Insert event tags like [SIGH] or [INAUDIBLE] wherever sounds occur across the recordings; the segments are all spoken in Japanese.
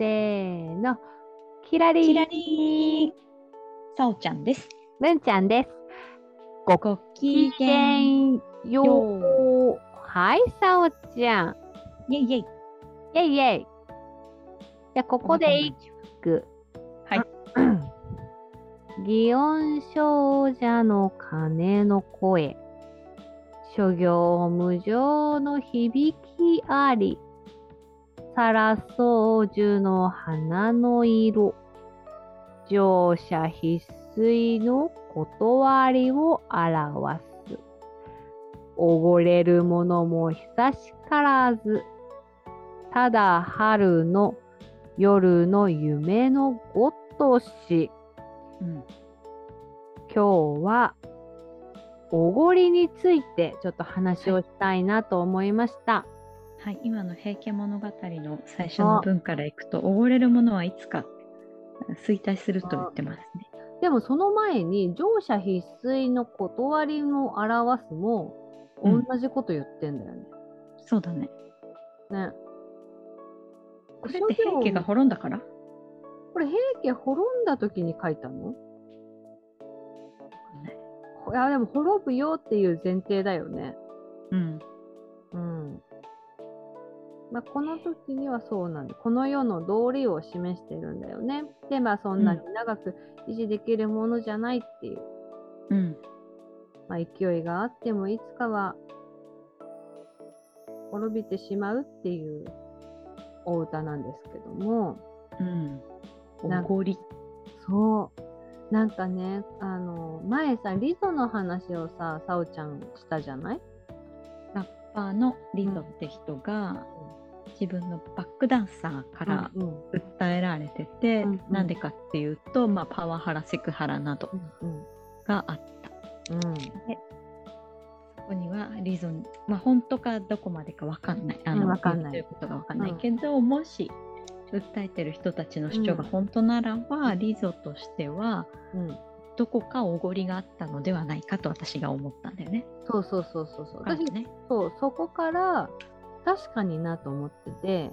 せーの。キラリー。キラリー。さおちゃんです。文ちゃんです。ごごきげ。んよう。はい、さおちゃん。イェイイェイ。イェイイェイ。じゃあ、ここで一句。はい。[CLEARS THROAT] 祇園少女の鐘の声。諸行無常の響きあり。さらそう樹の花の色。乗車必須の断りを表す。おごれるものも久しからず。ただ春の夜の夢のごとし。うん。今日はおごりについてちょっと話をしたいなと思いました。はい。今の平家物語の最初の文からいくと、おごれるものはいつか衰退すると言ってますね。でもその前に乗車必須の断りを表すもうん同じこと言ってんだよね。そうだね。ね。これって平家が滅んだから？これ平家滅んだ時に書いたの？いやでも滅ぶよっていう前提だよね。うん。うん。まあ、この時にはそうなんだ。この世の道理を示してるんだよね。で、まあそんなに長く維持できるものじゃないっていう。うん。まあ、勢いがあってもいつかは滅びてしまうっていうお歌なんですけども。うん。おごり。そう。なんかね、あの、前さ、リゾの話をさ、さおちゃんしたじゃない？ラッパーのリゾって人が、自分のバックダンサーからうんうん訴えられてて、うん。うん。なんでかっていうと、まあ、パワハラ、セクハラなどうんがあった。うん。そこにはリゾン、まあ、本当かどこまでかわかんない。あの、うんわかんない。言ってることがわかんない。けど、もし、訴えてる人たちの主張が本当ならば、リゾとしては、うんどこかおごりがあったのではないかと私が思ったんだよね。そうそうそうそうそう。私、ね。そう、そこから確かになと思ってて、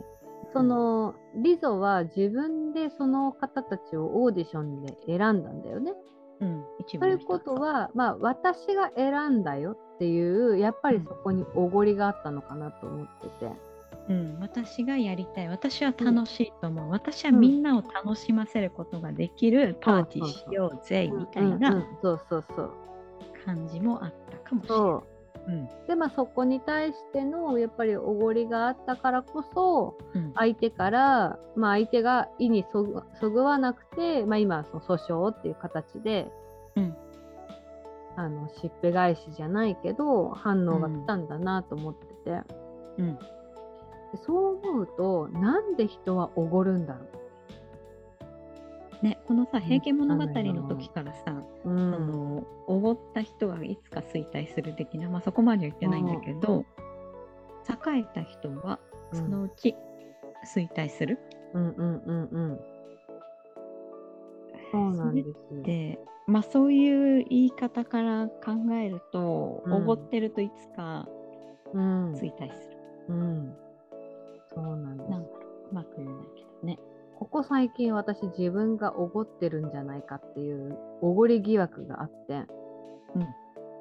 そのリゾは自分でその方たちをオーディションで選んだんだよね。うん、一ということは、まあ、私が選んだよっていう、やっぱりそこにおごりがあったのかなと思ってて。うん、私がやりたい。私は楽しいと思う、私はみんなを楽しませることができるパーティーしようぜ、みたいうんうんなそうそうそう。感じもあったかもしれない。そう。うん。でまあそこに対してのやっぱりおごりがあったからこそうん。相手から、まあ、相手が意にそぐわなくて、まあ、今その訴訟っていう形で、うん。あのしっぺ返しじゃないけど反応が来たんだなと思ってて、うん。でそう思うとなんで人はおごるんだろね、このさ「平家物語」の時からさ、う。うんあのおごった人がいつか衰退する的な、まあ、そこまでは言ってないんだけど、栄えた人はそのうち衰退する。うんうんうんうん。そうなんですよ。で、まあ、そういう言い方から考えると、うんおごってるといつかうん衰退する。うん。そうなんです。なんだろううまく言えないけどね。ここ最近私自分がおごってるんじゃないかっていうおごり疑惑があって、うん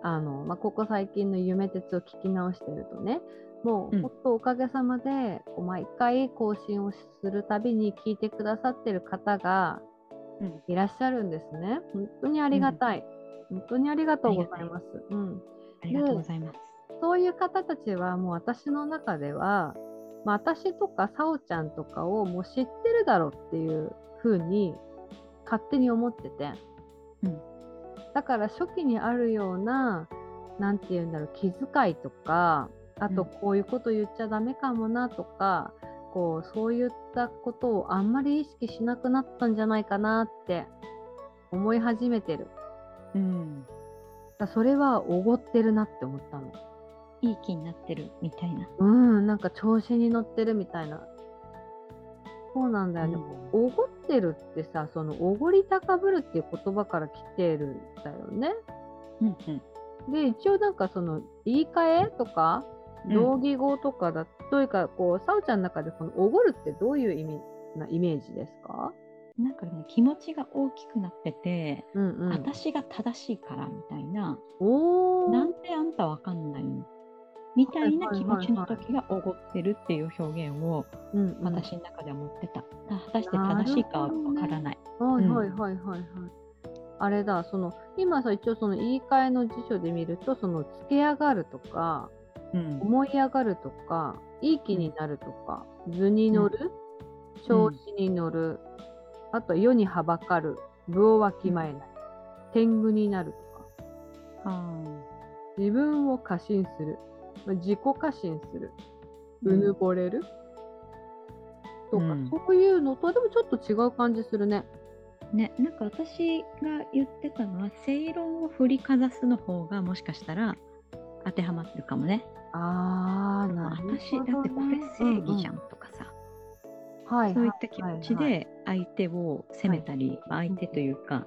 あのまあ、ここ最近の夢鉄を聞き直してるとねもううん本当おかげさまでこう毎回更新をするたびに聞いてくださってる方がうんいらっしゃるんですね。本当にありがたい。本当にありがとうございます。うん、ありがとうございます。そういう方たちはもう私の中では、まあ、私とかさおちゃんとかをもう知ってるだろうっていう風に勝手に思ってて、うんだから初期にあるような何て言うんだろう気遣いとかあとうんこういうこと言っちゃダメかもなとか、こうそういったことをあんまり意識しなくなったんじゃないかなって思い始めてる。うん。だそれはおごってるなって思ったの。いい気になってるみたいな。うん、なんか調子に乗ってるみたいな。そうなんだよね。おごってるってさ、そのおごり高ぶるっていう言葉から来てるんだよね。うんうん。で、一応なんかその言い換えとか、うん同義語とかだというか、こう、さおちゃんの中でこのおごるってどういう意味なイメージですか？なんかね、気持ちが大きくなってて、うんうん。私が正しいからみたいな、おー。なんであんたわかんないのみたいな気持ちの時がおごってるっていう表現をうんうん、私の中では持ってた。果たして正しいかはわからない。はいうん。はいはいはい。はい。あれだ、その、今さ、一応その言い換えの辞書で見ると、その、つけ上がるとか、うん。思い上がるとか、いい気になるとか、図に乗る、調子に乗る、あとは世にはばかる、部をわきまえない、天狗になるとか、は自分を過信する、まあ自己過信する、ううんぬぼれる、とか、うん。そういうのとでもちょっと違う感じするね。ね、なんか私が言ってたのは正論を振りかざすの方がもしかしたら当てはまってるかもね。あー、なるほど、ね。私だってこれ正義じゃんとかさ、うん、はい、そういった気持ちはいはいで相手を責めたり、まあ相手というか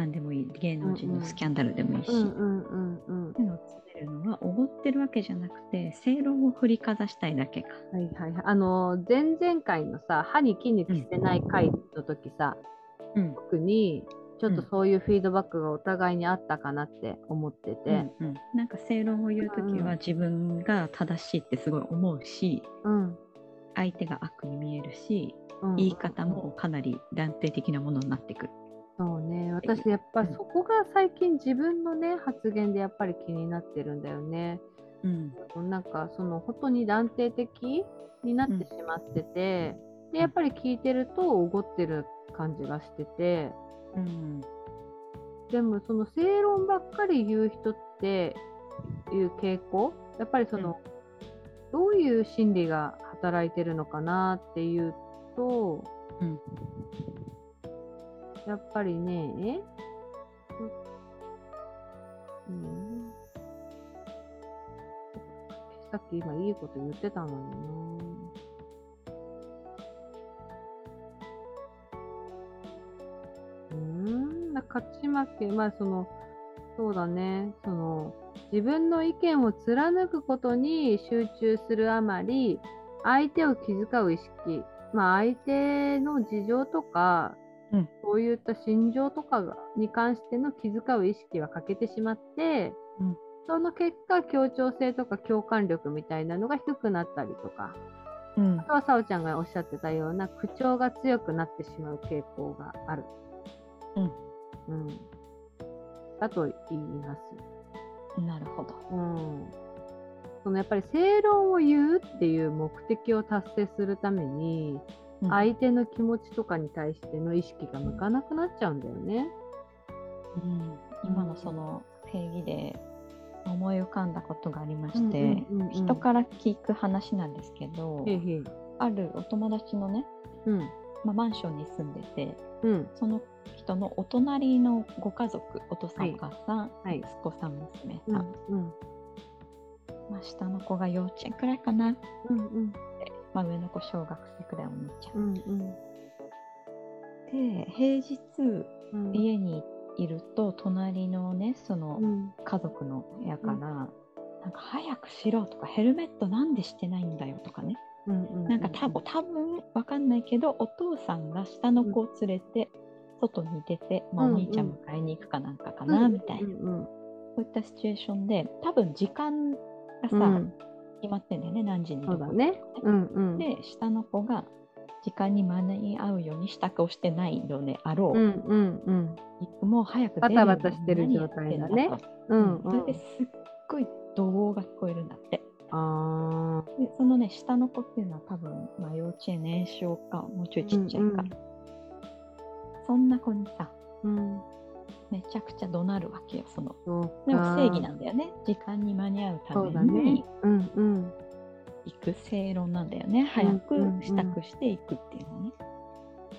何でもいい芸能人のスキャンダルでもいいし、うんうんうんうん。そういうのを詰めるのはおごってるわけじゃなくて正論を振りかざしたいだけか。はいはいはい。あの、前々回のさ、歯に筋肉してない回の時さ、うん特に、ちょっとそういうフィードバックがお互いにあったかなって思ってて、うんうんなんか正論を言う時は自分が正しいってすごい思うしうん。相手が悪に見えるしうん言い方もかなり断定的なものになってくる。そうね。私、やっぱそこが最近自分のね、発言でやっぱり気になってるんだよね。うん。なんか、その、本当に断定的になってしまってて、で、やっぱり聞いてると、おごってる感じがしてて、うん。でもその正論ばっかり言う人っていう傾向やっぱりその、どういう心理が働いてるのかなっていうと、うんやっぱりねえ？うん。さっき今いいこと言ってたのにな。うんな勝ち負け。まあそのそうだね。その自分の意見を貫くことに集中するあまり相手を気遣う意識。まあ相手の事情とか、うんそういった心情とかがに関しての気遣う意識は欠けてしまって、うんその結果協調性とか共感力みたいなのが低くなったりとかうんあとはさおちゃんがおっしゃってたような口調が強くなってしまう傾向がある。うん。うん。だと言います。なるほど。うん。そのやっぱり正論を言うっていう目的を達成するために、うん相手の気持ちとかに対しての意識が向かなくなっちゃうんだよね。うん今のその定義で思い浮かんだことがありまして、うんうんうんうん人から聞く話なんですけど、へいへい。あるお友達のね、うん。まあ、マンションに住んでてうん。その人のお隣のご家族お父さん、はいお母さん、はい息子さん娘うん。さん、うん。まあ、下の子が幼稚園くらいかなうん。うん。まあ、上の子小学生くらいお兄ちゃん、うん。うん。で平日うん。家にいると隣のねそのうん。家族の部屋から、なんか早くしろとかヘルメットなんでしてないんだよとかねうん。うん。なんか多分多分わかんないけどお父さんが下の子を連れて外に出て、まあ、うんうんお兄ちゃん迎えに行くかなんかかうな、んみたいな、うん。そういったシチュエーションで多分時間がさ、うん。決まってんだよね何時にそうだねうん。うん。で下の子が時間に間に合うように支度をしてないのであろう、うん。うん。うん。もう早くバタバタしてる状態だねうん。うんそれですっごい怒号が聞こえるんだって。ああ。でそのね、下の子っていうのは多分、まあ、幼稚園年少か、もうちょいちっちゃいから。うんそんな子にさ、うん。めちゃくちゃ怒鳴るわけよ、その。でも正義なんだよね。時間に間に合うために、ね。うんうん。いく正論なんだよね。早く支度していくっていうのね、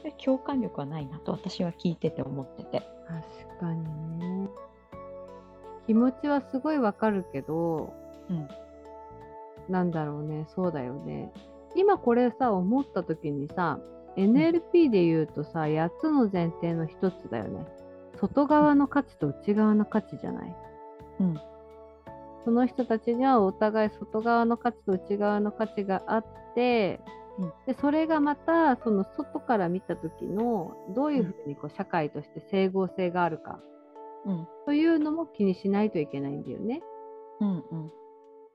で共感力はないなと私は聞いてて思ってて。確かにね。気持ちはすごいわかるけど、うん、なんだろうね。そうだよね。今これさ思った時にさ NLP で言うとさ、8つの前提の1つだよね外側の価値と内側の価値じゃない、うん、その人たちにはお互い外側の価値と内側の価値があって、うん。でそれがまたその外から見た時のどういうふうにこう社会として整合性があるか。うん。というのも気にしないといけないんだよね。うんうん。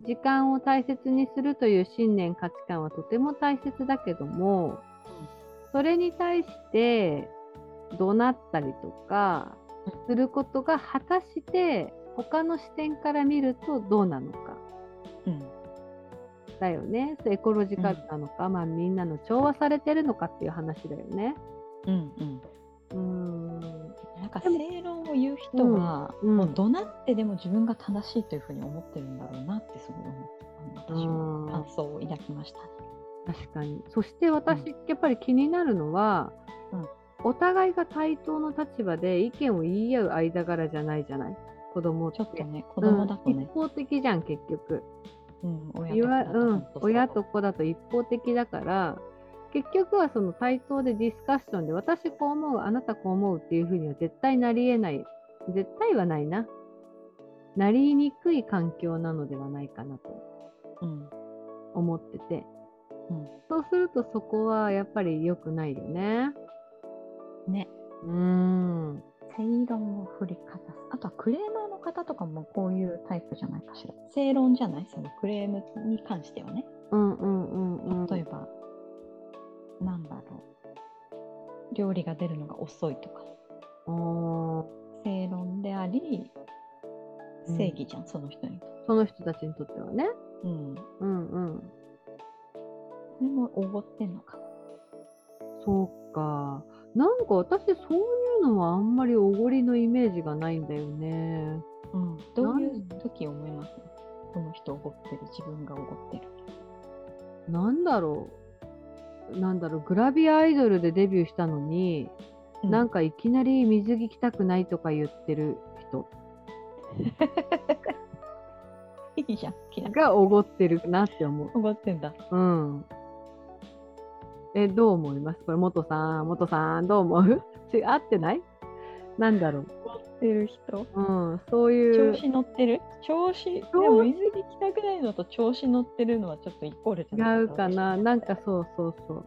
時間を大切にするという信念価値観はとても大切だけども、それに対して怒鳴ったりとかすることが果たして他の視点から見るとどうなのか。うん。だよね。エコロジカルなのか、まあみんなの調和されてるのかっていう話だよね。うんうん。うーん。なんか正論を言う人は、うんうん。もう怒鳴ってでも自分が正しいというふうに思ってるんだろうなってすごい思った私うんも感想を抱きました。ね。確かに。そして私、やっぱり気になるのは、うんお互いが対等の立場で意見を言い合う間柄じゃないじゃない？子供って。ちょっとね子供だとね。うん。一、方的じゃん結局。うん親言わうん親と子だと一方的だから結局はその対等でディスカッションで私こう思うあなたこう思うっていうふうには絶対なりえない。絶対はないな。なりにくい環境なのではないかなと。うん。思ってて。うん。そうするとそこはやっぱり良くないよねね。うーん。正論を振りかざす。あとはクレーマーの方とかもこういうタイプじゃないかしら。正論じゃない？そのクレームに関してはね。うんうんうんうん。例えば、なんだろう。料理が出るのが遅いとか。正論でありうん正義じゃん、その人にその人たちにとってはね。うん。うんうん。それもおごってんのかそうか。なんか私そういうのはあんまりおごりのイメージがないんだよね。うん、どういう時思います？この人おごってる自分がおごってる。なんだろう。なんだろう、グラビアアイドルでデビューしたのに、なんかいきなり水着着たくないとか言ってる人。[LAUGHS] いいじゃんがおごってるなって思う。おごってんだ。うん。え、どう思います？これ、元さん、元さん、どう思う？違合ってない？なんだろう？ってる人うん、そういう。調子乗ってる？調子でも水着着たくないのと調子乗ってるのはちょっとイコールじゃない違うかな？なんかそうそうそう。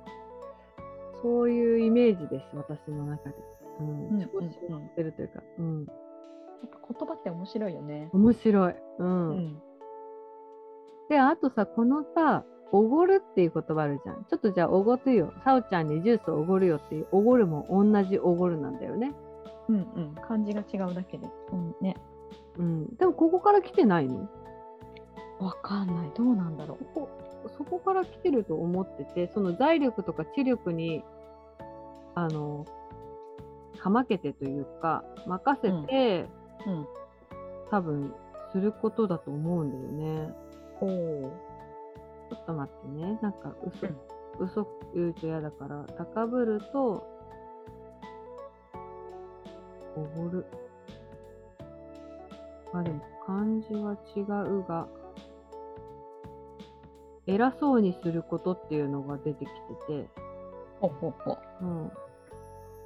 そういうイメージです、私の中で。うん。うん調子に乗ってるというか。うん。やっぱ言葉って面白いよね面白い。うん。うんで、あとさ、このさ、おごるっていう言葉あるじゃん。ちょっとじゃあ、おごるよ。さおちゃんにジュースおごるよっていう、おごるも同じおごるなんだよね。うんうん漢字が違うだけでうんねうん。でも、ここから来てないの？わかんないどうなんだろうここそこから来てると思ってて、その財力とか知力に、あの、かまけてというか、任せて、うん多分、することだと思うんだよね。おおちょっと待ってね。なんか嘘、嘘言うと嫌だから、高ぶると、おごる。あ、でも漢字は違うが、偉そうにすることっていうのが出てきてて、ほほほうん。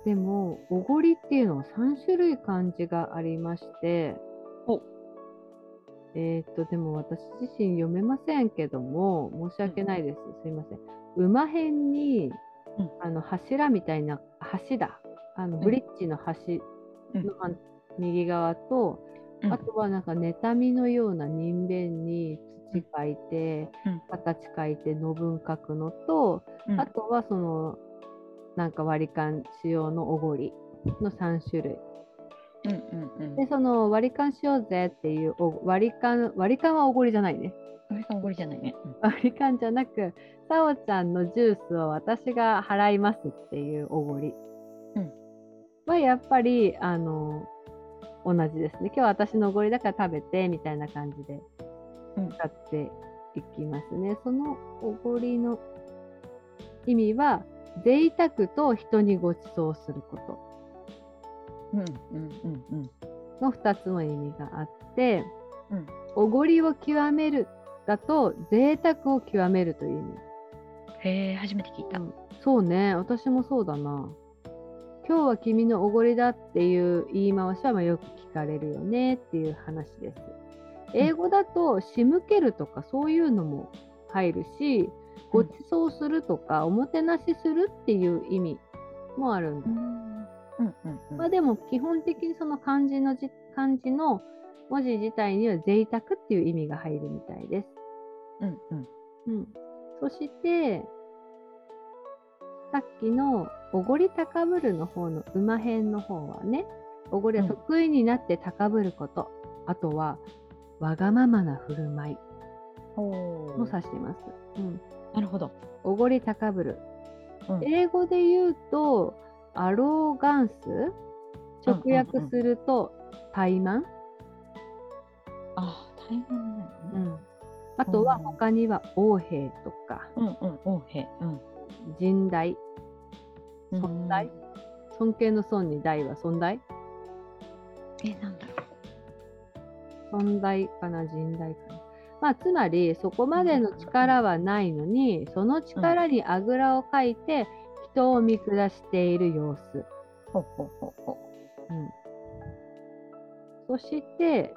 でも、おごりっていうのは3種類漢字がありまして、おえーっと、でも私自身読めませんけども、申し訳ないです。すいません。馬辺に、うんあの柱みたいな橋だ。あのんブリッジの橋の反右側と、うんあとはなんか妬みのような人弁に土書いて、うん形書いての文書くのと、うんあとはそのなんか割り勘仕様のおごりの3種類。うんうんうんで、その割り勘しようぜっていうお割り勘、割り勘はおごりじゃないね。あれかおごりじゃないね、割り勘じゃなく、さおちゃんのジュースを私が払いますっていうおごり。うんはやっぱり、あの、同じですね。今日は私のおごりだから食べてみたいな感じでうん使っていきますね。そのおごりの意味は、贅沢と人にご馳走することうんうんうんうんの2つの意味があって、うんおごりを極めるだと贅沢を極めるという意味。へえ初めて聞いた。うんそうね、私もそうだな。今日は君のおごりだっていう言い回しはまあよく聞かれるよねっていう話です。英語だと仕向けるとかそういうのも入るし、ご馳走するとかおもてなしするっていう意味もあるんだ。うんうんうんうんまあでも基本的にその漢字のじ漢字の文字自体には贅沢っていう意味が入るみたいです。うんうんうん、そしてさっきのおごり高ぶるの方の馬編の方はねおごりは得意になって高ぶること、あとはわがままな振る舞いおも指しています。うん、なるほど。おごり高ぶる。うん英語で言うとアローガンス？直訳すると怠慢、あ大変だよね。うん。あとはうん。他には横兵とか。うんうん王兵うん。人大？うん。尊大？尊敬の尊に大は尊大？えなんだろ尊大かな人大かな。まあ、つまりそこまでの力はないのにその力にあぐらをかいて人を見下している様子。う。ほうほうほうほう。ん、そして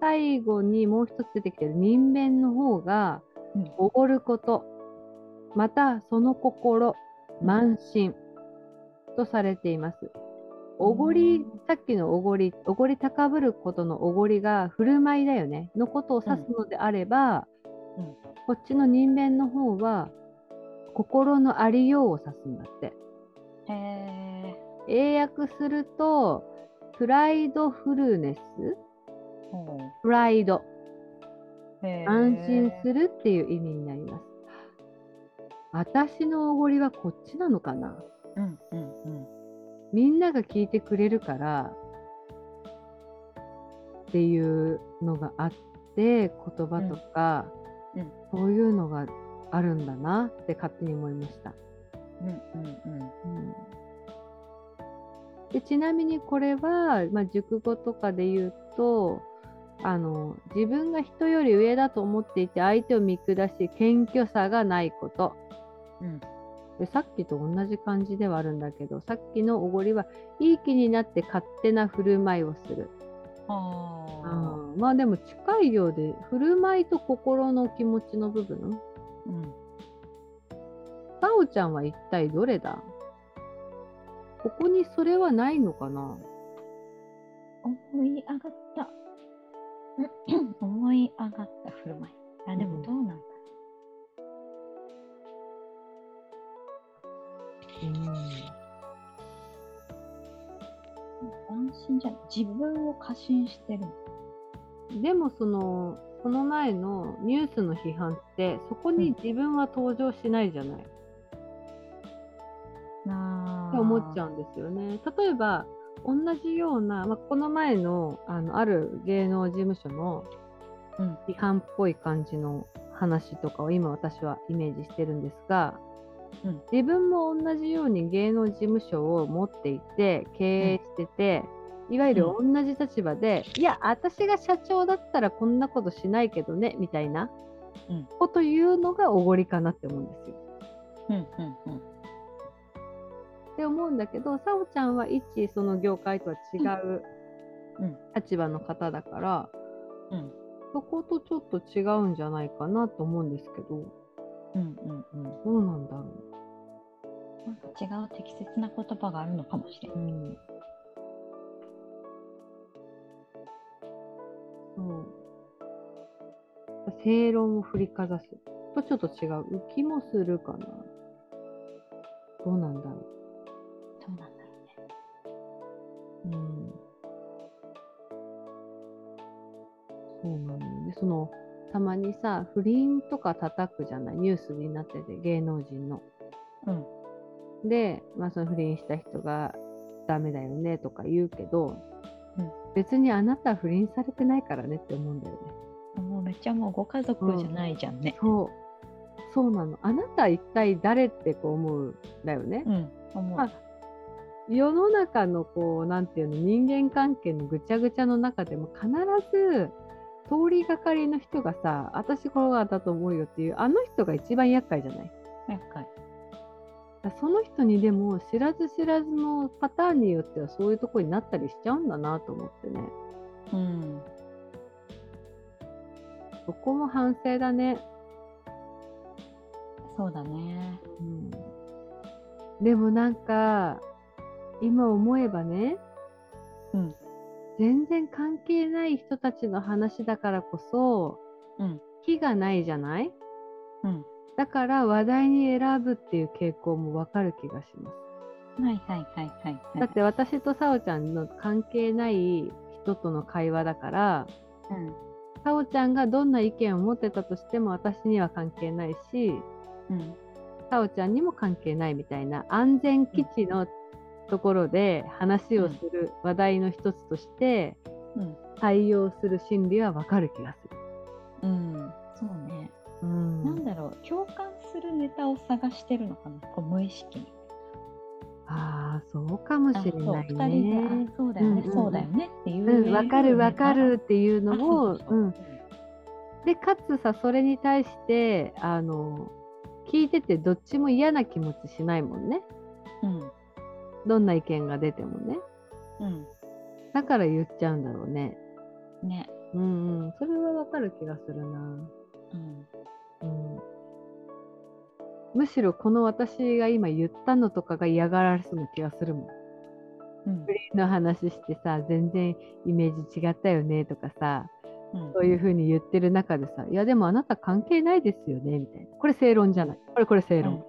最後にもう一つ出てきてる人弁の方がうん。おごること。またその心慢心とされています。おごり、うん。さっきのおごり、おごり高ぶることのおごりが振る舞いだよね、のことを指すのであれば、うん。こっちの人弁の方は心のありようを指すんだって。う。へえ。英訳すると、プライドフルネス？ほプライド。安心するっていう意味になります。私のおごりはこっちなのかな？うんうんうん。みんなが聞いてくれるからっていうのがあって言葉とか、うんうんそういうのがあるんだなって勝手に思いました。うんうんでちなみにこれは、まあ、熟語とかで言うとあの自分が人より上だと思っていて相手を見下し謙虚さがないこと。うん。でさっきと同じ感じではあるんだけどさっきのおごりはいい気になって勝手な振る舞いをする。ああ。まあでも近いようで振る舞いと心の気持ちの部分うん。さおちゃんは一体どれだ？ここにそれはないのかな？思い上がった。[COUGHS] 思い上がった振る舞い。あ、でもどうなんだ？ろう。安心じゃない。自分を過信してるの。でもそのこの前のニュースの批判ってそこに自分は登場しないじゃない、っなて思っちゃうんですよね。例えば同じような、まあ、この前のあのある芸能事務所のうん。批判っぽい感じの話とかを今私はイメージしてるんですが、うん。自分も同じように芸能事務所を持っていて経営してて、いわゆる同じ立場で、いや私が社長だったらこんなことしないけどねみたいなうんこと言うのがおごりかなって思うんですよ。うんうんうん。って思うんだけどさおちゃんは一その業界とは違ううん立場の方だから、うんそことちょっと違うんじゃないかなと思うんですけどうんうんうん。どうなんだろなんか違う適切な言葉があるのかもしれう。ない。うんそう正論を振りかざすとちょっと違う。浮きもするかな。どうなんだろどうなんだろうね。ううん。そうなのよ。ねそのたまにさ不倫とか叩くじゃない？ニュースになってて芸能人の。うん。で、まあ、その不倫した人がダメだよねとか言うけど、うん別にあなたは不倫されてないからねって思うんだよね。もうめっちゃもうご家族じゃないじゃんね。そうそうなのあなた一体誰ってこう思うんだよね。うん、思う。あ世の中のこうなんていうの人間関係のぐちゃぐちゃの中でも必ず通りがかりの人がさ私こうだと思うよっていうあの人が一番厄介じゃない？厄介。だその人にでも知らず知らずのパターンによってはそういうとこになったりしちゃうんだなと思ってねうん。そこも反省だね、そうだね。うん、でもなんか今思えばね、うん全然関係ない人たちの話だからこそうん。火がないじゃない？うん。だから話題に選ぶっていう傾向もわかる気がします。はいはいはいはい、はい。だって私とさおちゃんの関係ない人との会話だから、うん。さおちゃんがどんな意見を持ってたとしても私には関係ないし、うん。さおちゃんにも関係ないみたいな安全基地のところで話をする話題の一つとしてうん。対応する心理はわかる気がする。うん。なんだろう、共感するネタを探してるのかな、こう無意識に。ああ、そうかもしれないね。あそうだよね、そうだよねっていう。うん、わかるわかるっていうのあを、うん、でかつさそれに対してあの聞いててどっちも嫌な気持ちしないもんねうん。どんな意見が出てもねうん。だから言っちゃうんだろうねね。うんうんそれはわかる気がするな、うん。うん、むしろこの私が今言ったのとかが嫌がられそうな気がするもんうん不倫の話してさ全然イメージ違ったよねとかさうんそういうふうに言ってる中でさ、いやでもあなた関係ないですよねみたいな。これ正論じゃない。これこれ正論。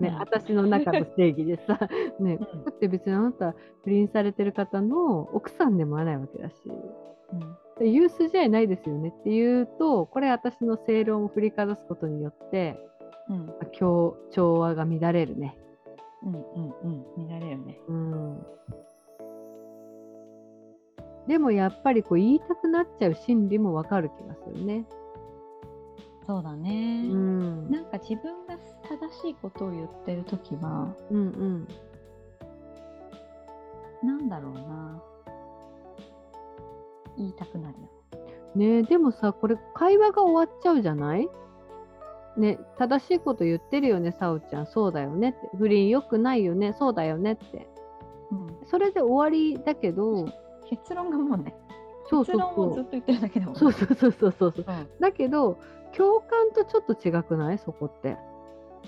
ね、うん私の中の正義でさ、[LAUGHS] ね、うんだって別にあなた不倫されてる方の奥さんでもないわけだし、うんで言う筋合いないですよねって言うと、これ私の正論を振りかざすことによって、うん調和が乱れるね。うんうんうん見られるね。うん。でもやっぱりこう言いたくなっちゃう心理もわかる気がするね。そうだね。うん。なんか自分が正しいことを言ってるときは、うんうん。なんだろうな。言いたくなるよ。ねえでもさこれ会話が終わっちゃうじゃない？ね正しいこと言ってるよねさおちゃんそうだよねって不倫良くないよねそうだよねってうん、それで終わりだけど結論がもうね、そうそう結論をずそっと言ってるだけだもそうそうそうそうそううんだけど共感とちょっと違くない？そこって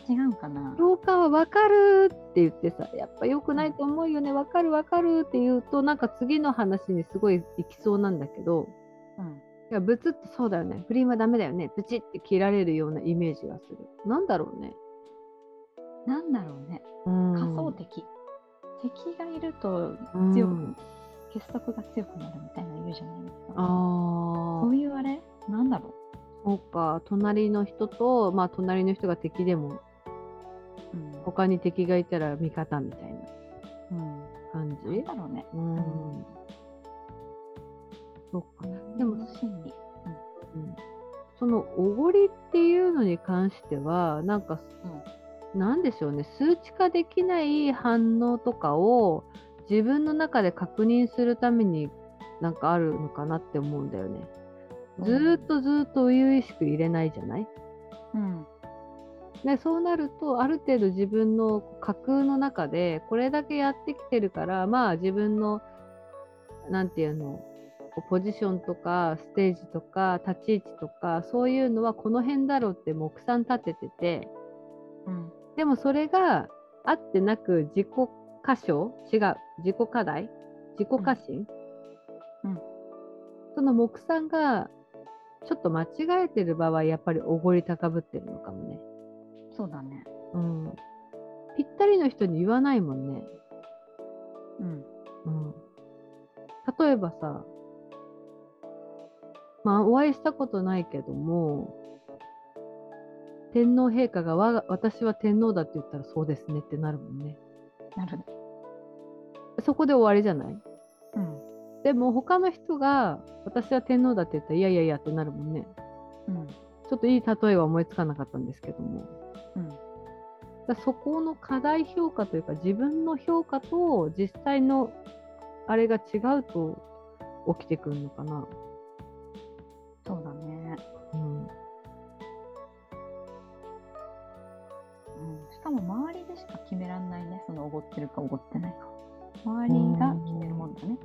違うかな？共感は分かるって言ってさやっぱ良くないと思うよね分かる分かるって言うとなんか次の話にすごい行きそうなんだけどうんいや、ブツってそうだよね。不倫はダメだよね。ブチって切られるようなイメージがする。なんだろうね。なんだろうね。うん仮想敵。敵がいるとうん強く、結束が強くなるみたいなの言うじゃないですか。あそういうあれ？なんだろあ、そうか。隣の人と、まあ、隣の人が敵でも、う。うん。他に敵がいたら味方みたいなうん、感なんじだろうね。うん。うんそうか。ででもも心理。うんそのおごりっていうのに関しては、なんか、なんでしょうね、数値化できない反応とかを自分の中で確認するためになんかあるのかなって思うんだよね。ずーっとずーっと初々しく入れないじゃない？うん。でそうなるとある程度自分の架空の中でこれだけやってきてるからまあ自分のなんていうのポジションとかステージとか立ち位置とかそういうのはこの辺だろうって目算立てててうん。でもそれがあってなく自己過小？違う。自己課題自己過信、うん。うん。その目算がちょっと間違えてる場合やっぱりおごり高ぶってるのかもね。そうだね。うん、ぴったりの人に言わないもんね。うん。うん、例えばさ、まあ、お会いしたことないけども、天皇陛下が我が私は天皇だって言ったらそうですねってなるもんね。なるね。そこで終わりじゃない？うん。でも他の人が私は天皇だって言ったらいやいやいやってなるもんね。うんちょっといい例えは思いつかなかったんですけども。うんだそこの課題評価というか自分の評価と実際のあれが違うと起きてくるのかな。そうだね。うん、うん、しかも周りでしか決めらんないね。そのおごってるかおごってないか。周りが決めるもんだね。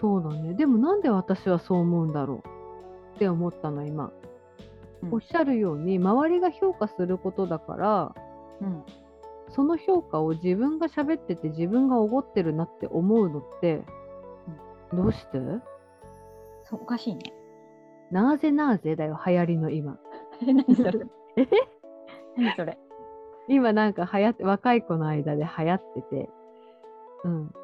そうだね。でもなんで私はそう思うんだろう？って思ったの今。うんおっしゃるように周りが評価することだからうん。その評価を自分が喋ってて自分がおごってるなって思うのってどうして？おかしいね。なぜなぜだよ流行りの今。[LAUGHS] え、何それ？[LAUGHS] え？何それ？今なんか流行って若い子の間で流行っててうん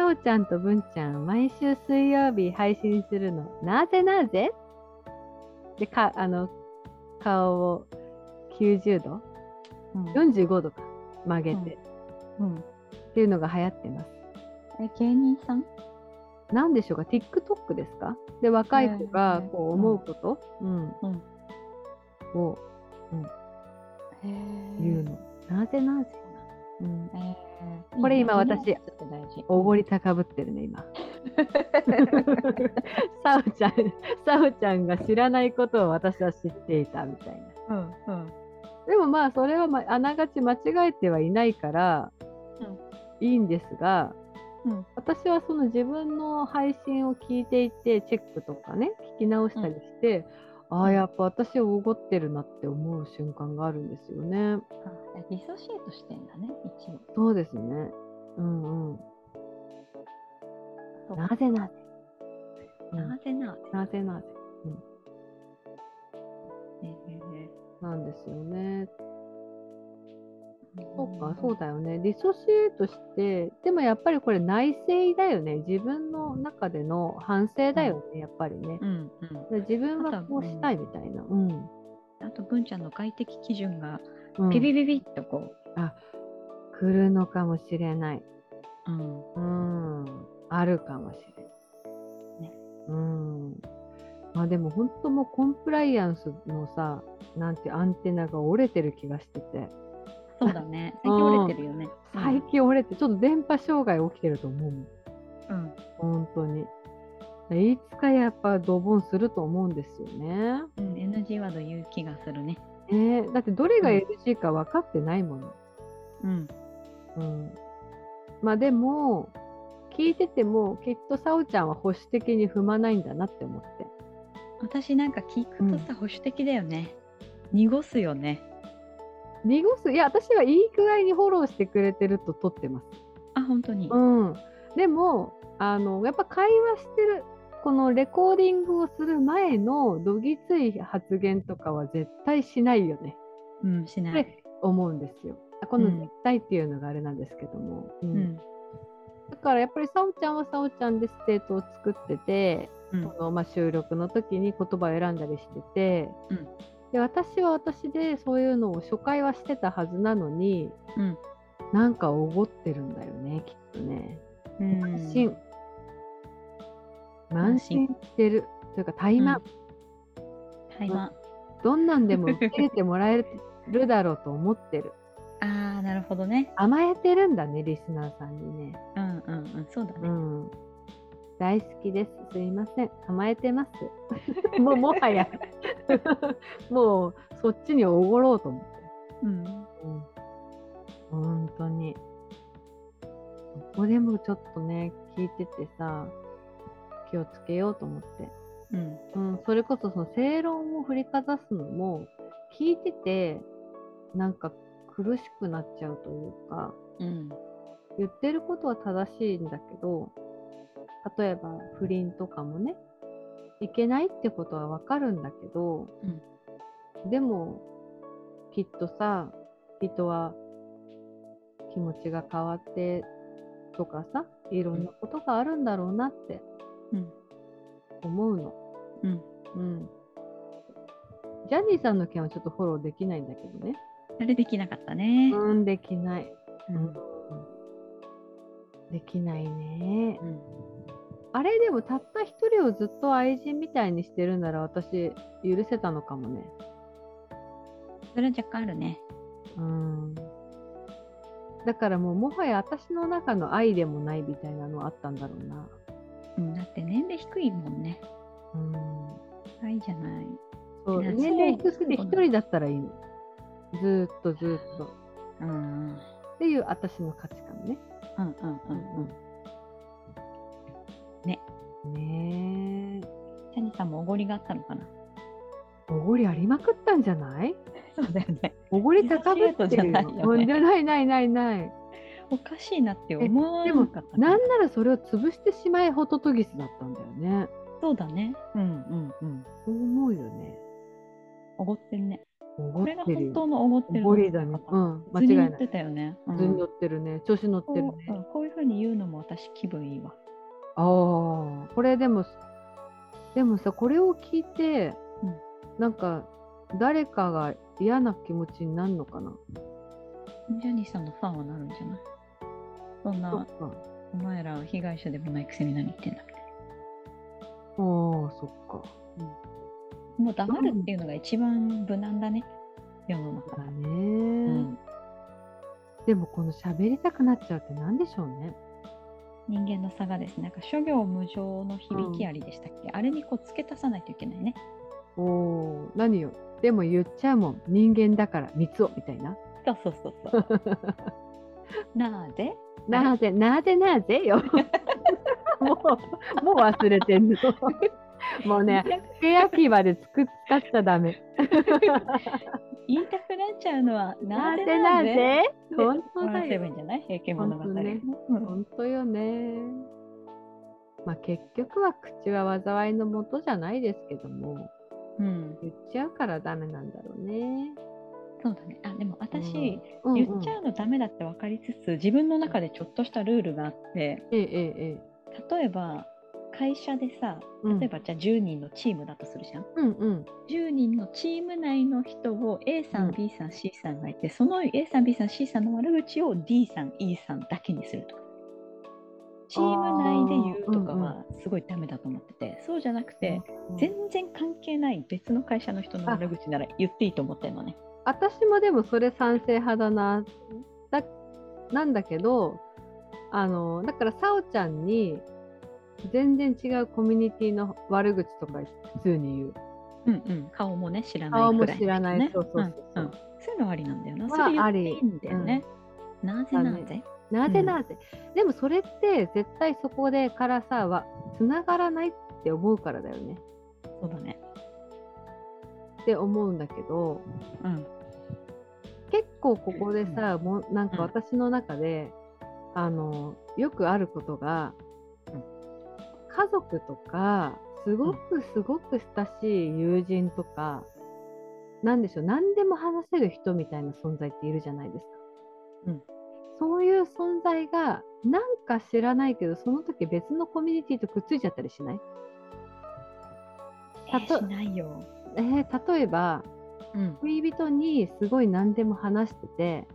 さおちゃんとぶんちゃん毎週水曜日配信するの。なぜなぜ？でかあの顔を90度？うん。45度か。曲げて、うん。っていうのが流行ってます。え、芸人さん？なんでしょうか？TikTok ですか？で若い子がこう思うこと、うん。うん。をへ言うの、なぜなぜ、うん、えーこれ今私。おごり高ぶってるね今。[LAUGHS] さおちゃんさおちゃんが知らないことを私は知っていたみたいな。うんうん。でもまあそれは、まあながち間違えてはいないから、いいんですが、うん。私はその自分の配信を聞いていてチェックとかね聞き直したりして、ああやっぱ私おごってるなって思う瞬間があるんですよね。あディソシエートしてんだね、一応。そうですね。うんうん。なぜなぜ。なぜなぜ。なぜなぜ。えーなんですよね。そうか、んそうだよね。ディソシエートして、でもやっぱりこれ内省だよね。自分の中での反省だよね、やっぱりね。うんうん。自分はこうしたいみたいな。うん。あと、文ちゃんの外的基準がうんピピピピッとこ来るのかもしれない。う、うん、うん。あるかもしれない。ねうん。まあでも本当もうコンプライアンスのさ、なんてアンテナが折れてる気がしてて。そうだね。[LAUGHS] 最近折れてるよね。最近折れて、ちょっと電波障害起きてると思う。うん。本当に。いつかやっぱドボンすると思うんですよね。うん、NG ワード言う気がするね。ねだってどれがうん NG か分かってないもの。うん。うん。まあでも、聞いててもきっとさおちゃんは保守的に踏まないんだなって思って。私なんか聞くとさ、保守的だよね。濁すよね。濁す、いや、私はいい具合にフォローしてくれてると取ってます。あ、本当に。うん。でも、あの、やっぱ会話してる、このレコーディングをする前のどぎつい発言とかは絶対しないよね。うん、しない。って思うんですよ。あこのうん絶対っていうのがあれなんですけども。うんうん。だからやっぱりさおちゃんはさおちゃんでステートを作ってて、うんこのまあ、収録の時に言葉を選んだりしてて、うんで私は私でそういうのを初回はしてたはずなのにうん。なんかおごってるんだよねきっとね。うん慢心。慢心してる。というか怠慢、はい、まどんなんでも受け入れてもらえるだろうと思ってる。ああー、なるほどね。甘えてるんだねリスナーさんにね。うんうんうん、そうだね。うん。大好きです。すいません。甘えてます。[LAUGHS] もうもはや [LAUGHS] もうそっちにおごろうと思って。うん。うん。本当に。ここでもちょっとね、聞いててさ、気をつけようと思って。うん。うん、それこそその正論を振りかざすのも、聞いてて、なんか苦しくなっちゃうというか、うん。言ってることは正しいんだけど例えば不倫とかもねいけないってことはわかるんだけど、でもきっとさ人は気持ちが変わってとかさいろんなことがあるんだろうなってうん。思うの。うん。うんジャニーさんの件はちょっとフォローできないんだけどね。あれできなかったね。うん、できない。うん。できないね。うん。あれでもたった一人をずっと愛人みたいにしてるなら私許せたのかもね。それは若干あるね。うん。だからもうもはや私の中の愛でもないみたいなのあったんだろうな。うん、だって年齢低いもんね。うん。愛じゃない。そう年齢低くて一人だったらいいの。ずーっとずーっと。うんうんっていう私の価値観ね。うんうんうんうん。ごりがあったのかな？おごりありまくったんじゃない？[LAUGHS] そうだよね。おごり高ぶってるじゃないよねうんじゃないないないない。おかしいなって思わなかったななんならそれを潰してしまえホトトギスだったんだよね。そうだね。うんうんうん。そう思うよね。おごってるね。これが。本当のおごってるおごりだね。うん、間違いないって。たよね。うん乗ってるね。調子乗ってるこううね。んこういうふうに言うのも私気分いいわ。ああ、これでも、でもさ、これを聞いて、うんなんか、誰かが嫌な気持ちになるのかな？ジャニーさんのファンはなるんじゃない？そんな、か。お前ら被害者でもないくせに何言ってんだみたいああ、そっか。な。もう黙るっていうのが一番無難だね。世の中。だね、うん。でも、この喋りたくなっちゃうって何でしょうね。人間の差がですね、なんか諸行無常の響きありでしたっけ、あれにこう付け足さないといけないね。おお、何よ？でも言っちゃうもん。人間だから、三つを、みたいな。そうそうそうそう。[LAUGHS] なーでなぜ、なぜなぜよ。もう、もう忘れてんの。[LAUGHS] もうね、欅歯でつく使っちゃダメ。[LAUGHS] 言いたくなっちゃうのはなぜなぜ本当だよ。本当ね。うん。本当よね。まあ結局は口は災いのもとじゃないですけども、うん、言っちゃうからダメなんだろうね。そうだね。あでも私、うん。言っちゃうのダメだって分かりつつ、自分の中でちょっとしたルールがあって、えええええ。例えば会社でさ、うん例えばじゃあ10人のチームだとするじゃん。うんうん10人のチーム内の人を A さん、うん B さん、C さんがいて、その A さん、B さん、C さんの悪口を D さん、E さんだけにするとか。チーム内で言うとかはすごいダメだと思ってて、そうじゃなくて、うん全然関係ない別の会社の人の悪口なら言っていいと思ってるのね。私もでもそれ賛成派だな。だなんだけど、あの、だから、さおちゃんに、全然違うコミュニティの悪口とか普通に言う。うんうん、顔もね、知らない顔もくらいの人知らない。ねそうそうそうそう。んんそういうのはありなんだよな。はそれ言ありっていいんだよね。なぜなぜ？なぜうんなぜ、でもそれって絶対そこでからさはつながらないって思うからだよねそうだね。って思うんだけどうん。結構ここでさ、もうなんかうん私の中で、あのよくあることが、うん家族とかすごくすごく親しい友人とか、なんでしょう何でも話せる人みたいな存在っているじゃないですか。うんそういう存在がなんか知らないけどその時別のコミュニティとくっついちゃったりしない？えーたとしないよ。えー例えばうん。恋人にすごい何でも話してて、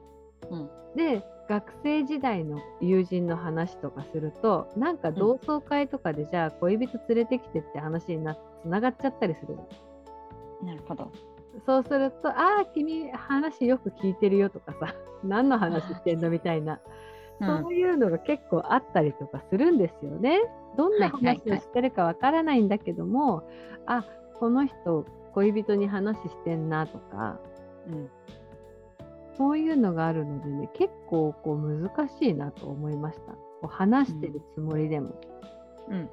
うんで学生時代の友人の話とかするとなんか同窓会とかでじゃあ恋人連れてきてって話になつながっちゃったりするなるほど。そうすると「ああ君話よく聞いてるよ」とかさ「[LAUGHS] 何の話してんの?」みたいな、うんそういうのが結構あったりとかするんですよね。どんなはいはいはい話をしてるかわからないんだけども、あこの人恋人に話してんなとかうん。そういうのがあるのでね結構こう難しいなと思いました。こう話してるつもりでも。うんうん。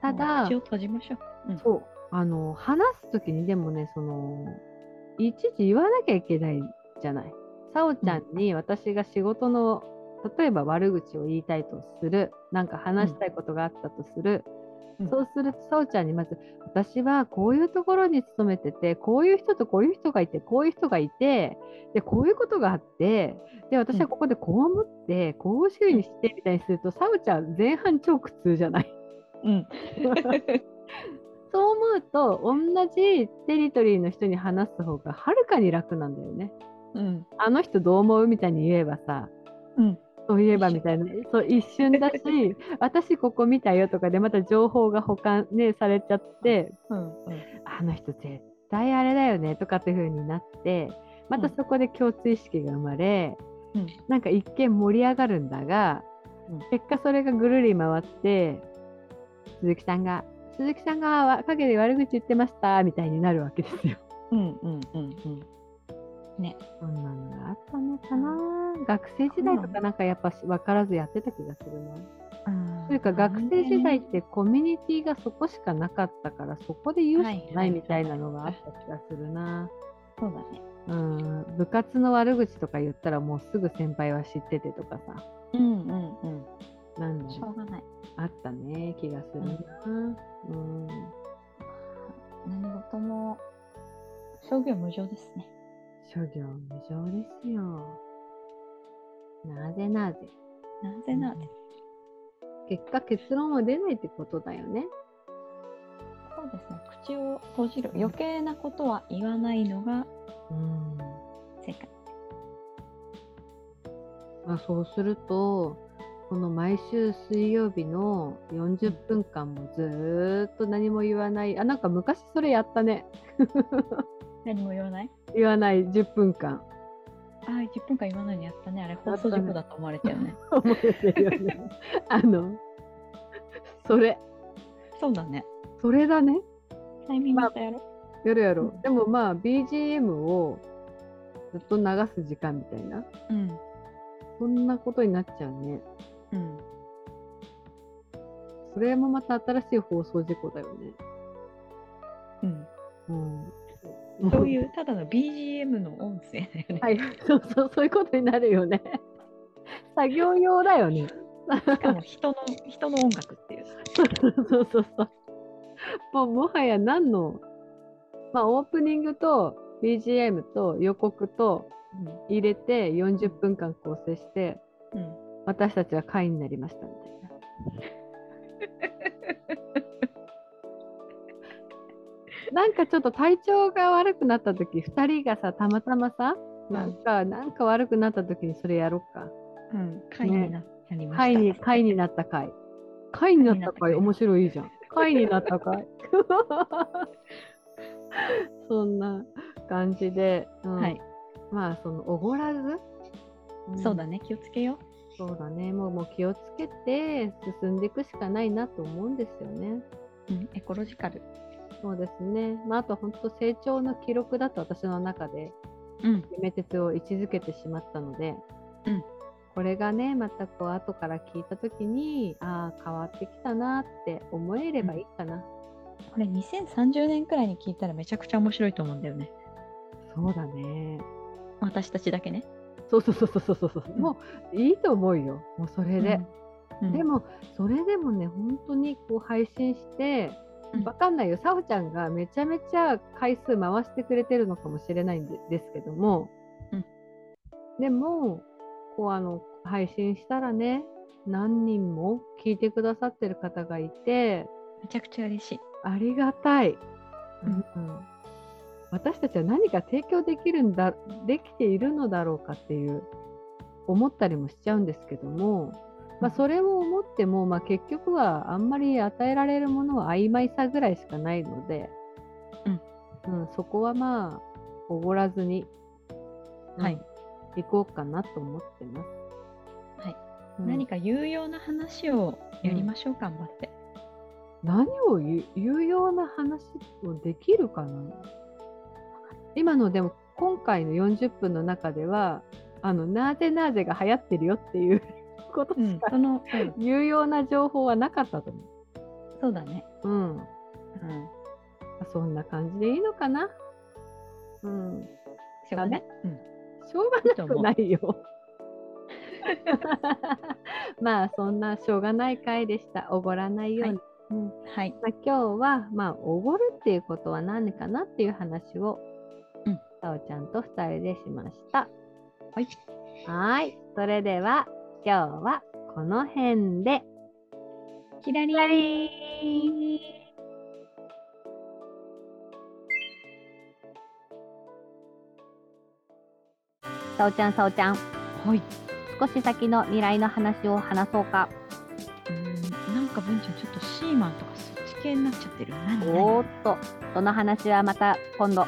ただもう口を閉じましょう。うん。そうあの話す時にでもねそのいちいち言わなきゃいけないじゃない。さおちゃんに私が仕事の例えば悪口を言いたいとするなんか話したいことがあったとする、うんそうするとさおちゃんにまず私はこういうところに勤めててこういう人とこういう人がいてこういう人がいてでこういうことがあってで私はここでこう思って、こういうふうにしてみたいにするとさおちゃん前半超苦痛じゃない？うん。そう思うと、同じテリトリーの人に話す方がはるかに楽なんだよね。うん。あの人どう思う？みたいに言えばさ、うん。そういえばみたいな、そう一瞬だし、[LAUGHS] 私ここ見たよとかでまた情報が保管、ね、されちゃって、うんうんあの人絶対あれだよねとかっていう風になって、またそこで共通意識が生まれ、うん。なんか一見盛り上がるんだが、うん。結果それがぐるり回って、鈴木さんが、鈴木さんがわ陰で悪口言ってましたみたいになるわけですよ。うんうんうんうんそんなのがあったのかな？学生時代とかなんかやっぱし分からずやってた気がするな。というか学生時代ってコミュニティがそこしかなかったからそこで言うしかないみたいなのがあった気がするな。そうだね。うん、部活の悪口とか言ったらもうすぐ先輩は知っててとかさ、うんうんうん。なんしょうがない。あったね気がするな。うん、何事も商業無常ですね諸行無常ですよ。なぜなぜ？なぜなぜ？結果結論は出ないってことだよね。そうですね口を閉じる余計なことは言わないのがうん正解まあ、そうすると、この毎週水曜日の40分間もずーっと何も言わない。あ、なんか昔それやったね。[LAUGHS] 何も言わない？言わない10分間。ああ10分間言わないのやったねあれ放送事故だと思われたよね [LAUGHS] 思えてるよね。[LAUGHS] あの、それ、そうだねそれだね。タイミングまたやろやるやろうん。でもまあ BGM をずっと流す時間みたいな。うんそんなことになっちゃうね。うんそれもまた新しい放送事故だよね。うんうん。そういうただの BGM の音声だよね、はい、そうそう、そういうことになるよね。[LAUGHS] 作業用だよね。しかも人の人の音楽っていうそうそうそう。もうもはや何の、まあオープニングと BGM と予告と入れて40分間構成して、うん、うん私たちは会になりましたみたいな。[LAUGHS] なんかちょっと体調が悪くなった時2人がさたまたまさなんか、なんか悪くなった時にそれやろっか。うん、会になやりました。会に、会になった会。会になった会、面白いじゃん。会になった会。[LAUGHS] そんな感じで、うんはい、まあ、その、おごらず、んそうだね、気をつけよそうだね、もうもう気をつけて進んでいくしかないなと思うんですよね。う。うん、エコロジカル。そうですね。まあ、あと本当成長の記録だと私の中で、うん、夢鉄を位置づけてしまったので、うん。これがねまたこう後から聞いた時にああ変わってきたなって思えればいいかな、これ2030年くらいに聞いたらめちゃくちゃ面白いと思うんだよね。そうだね。私たちだけね。そうそうそうそうそうそう、うん。もういいと思うよ。もうそれで、うん、でもそれでもね本当にこう配信してうんわかんないよ。さおちゃんがめちゃめちゃ回数回してくれてるのかもしれないんでですけども、うん。でもこうあの配信したらね何人も聞いてくださってる方がいてめちゃくちゃ嬉しい。ありがたい、うん。うん。私たちは何か提供できるんだできているのだろうかっていう思ったりもしちゃうんですけども、まあ、それを思っても、まあ、結局はあんまり与えられるものは曖昧さぐらいしかないので、うん。そこはまあおごらずに、うんはい。行こうかなと思ってます。はい。うん。何か有用な話をやりましょう、頑張って。何を言う言うような話をできるかな？今のでも今回の40分の中ではあのなぜなぜが流行ってるよっていうことうん、しかその、うん、有用な情報はなかったと思そうだね。う。うん。うん、そんな感じでいいのかなうん。しょうがない。うん、しょうがなくないよ。[LAUGHS] まあそんなしょうがない回でした。おごらないように。うんはい。まあ、今日は、まあ、おごるっていうことは何かなっていう話を、うんさおちゃんと2人でしました。はい。はーい。それでは、今日はこの辺で。キラリさおちゃん、さおちゃん。はい。少し先の未来の話を話そうか。うーんなんか文ちゃんちょっとシーマンとかそっち系になっちゃってる何何？おーっと、その話はまた今度。は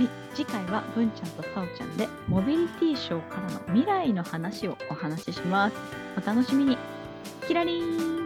い次回は文ちゃんとさおちゃんでモビリティショーからの未来の話をお話しします。お楽しみに。キラリン。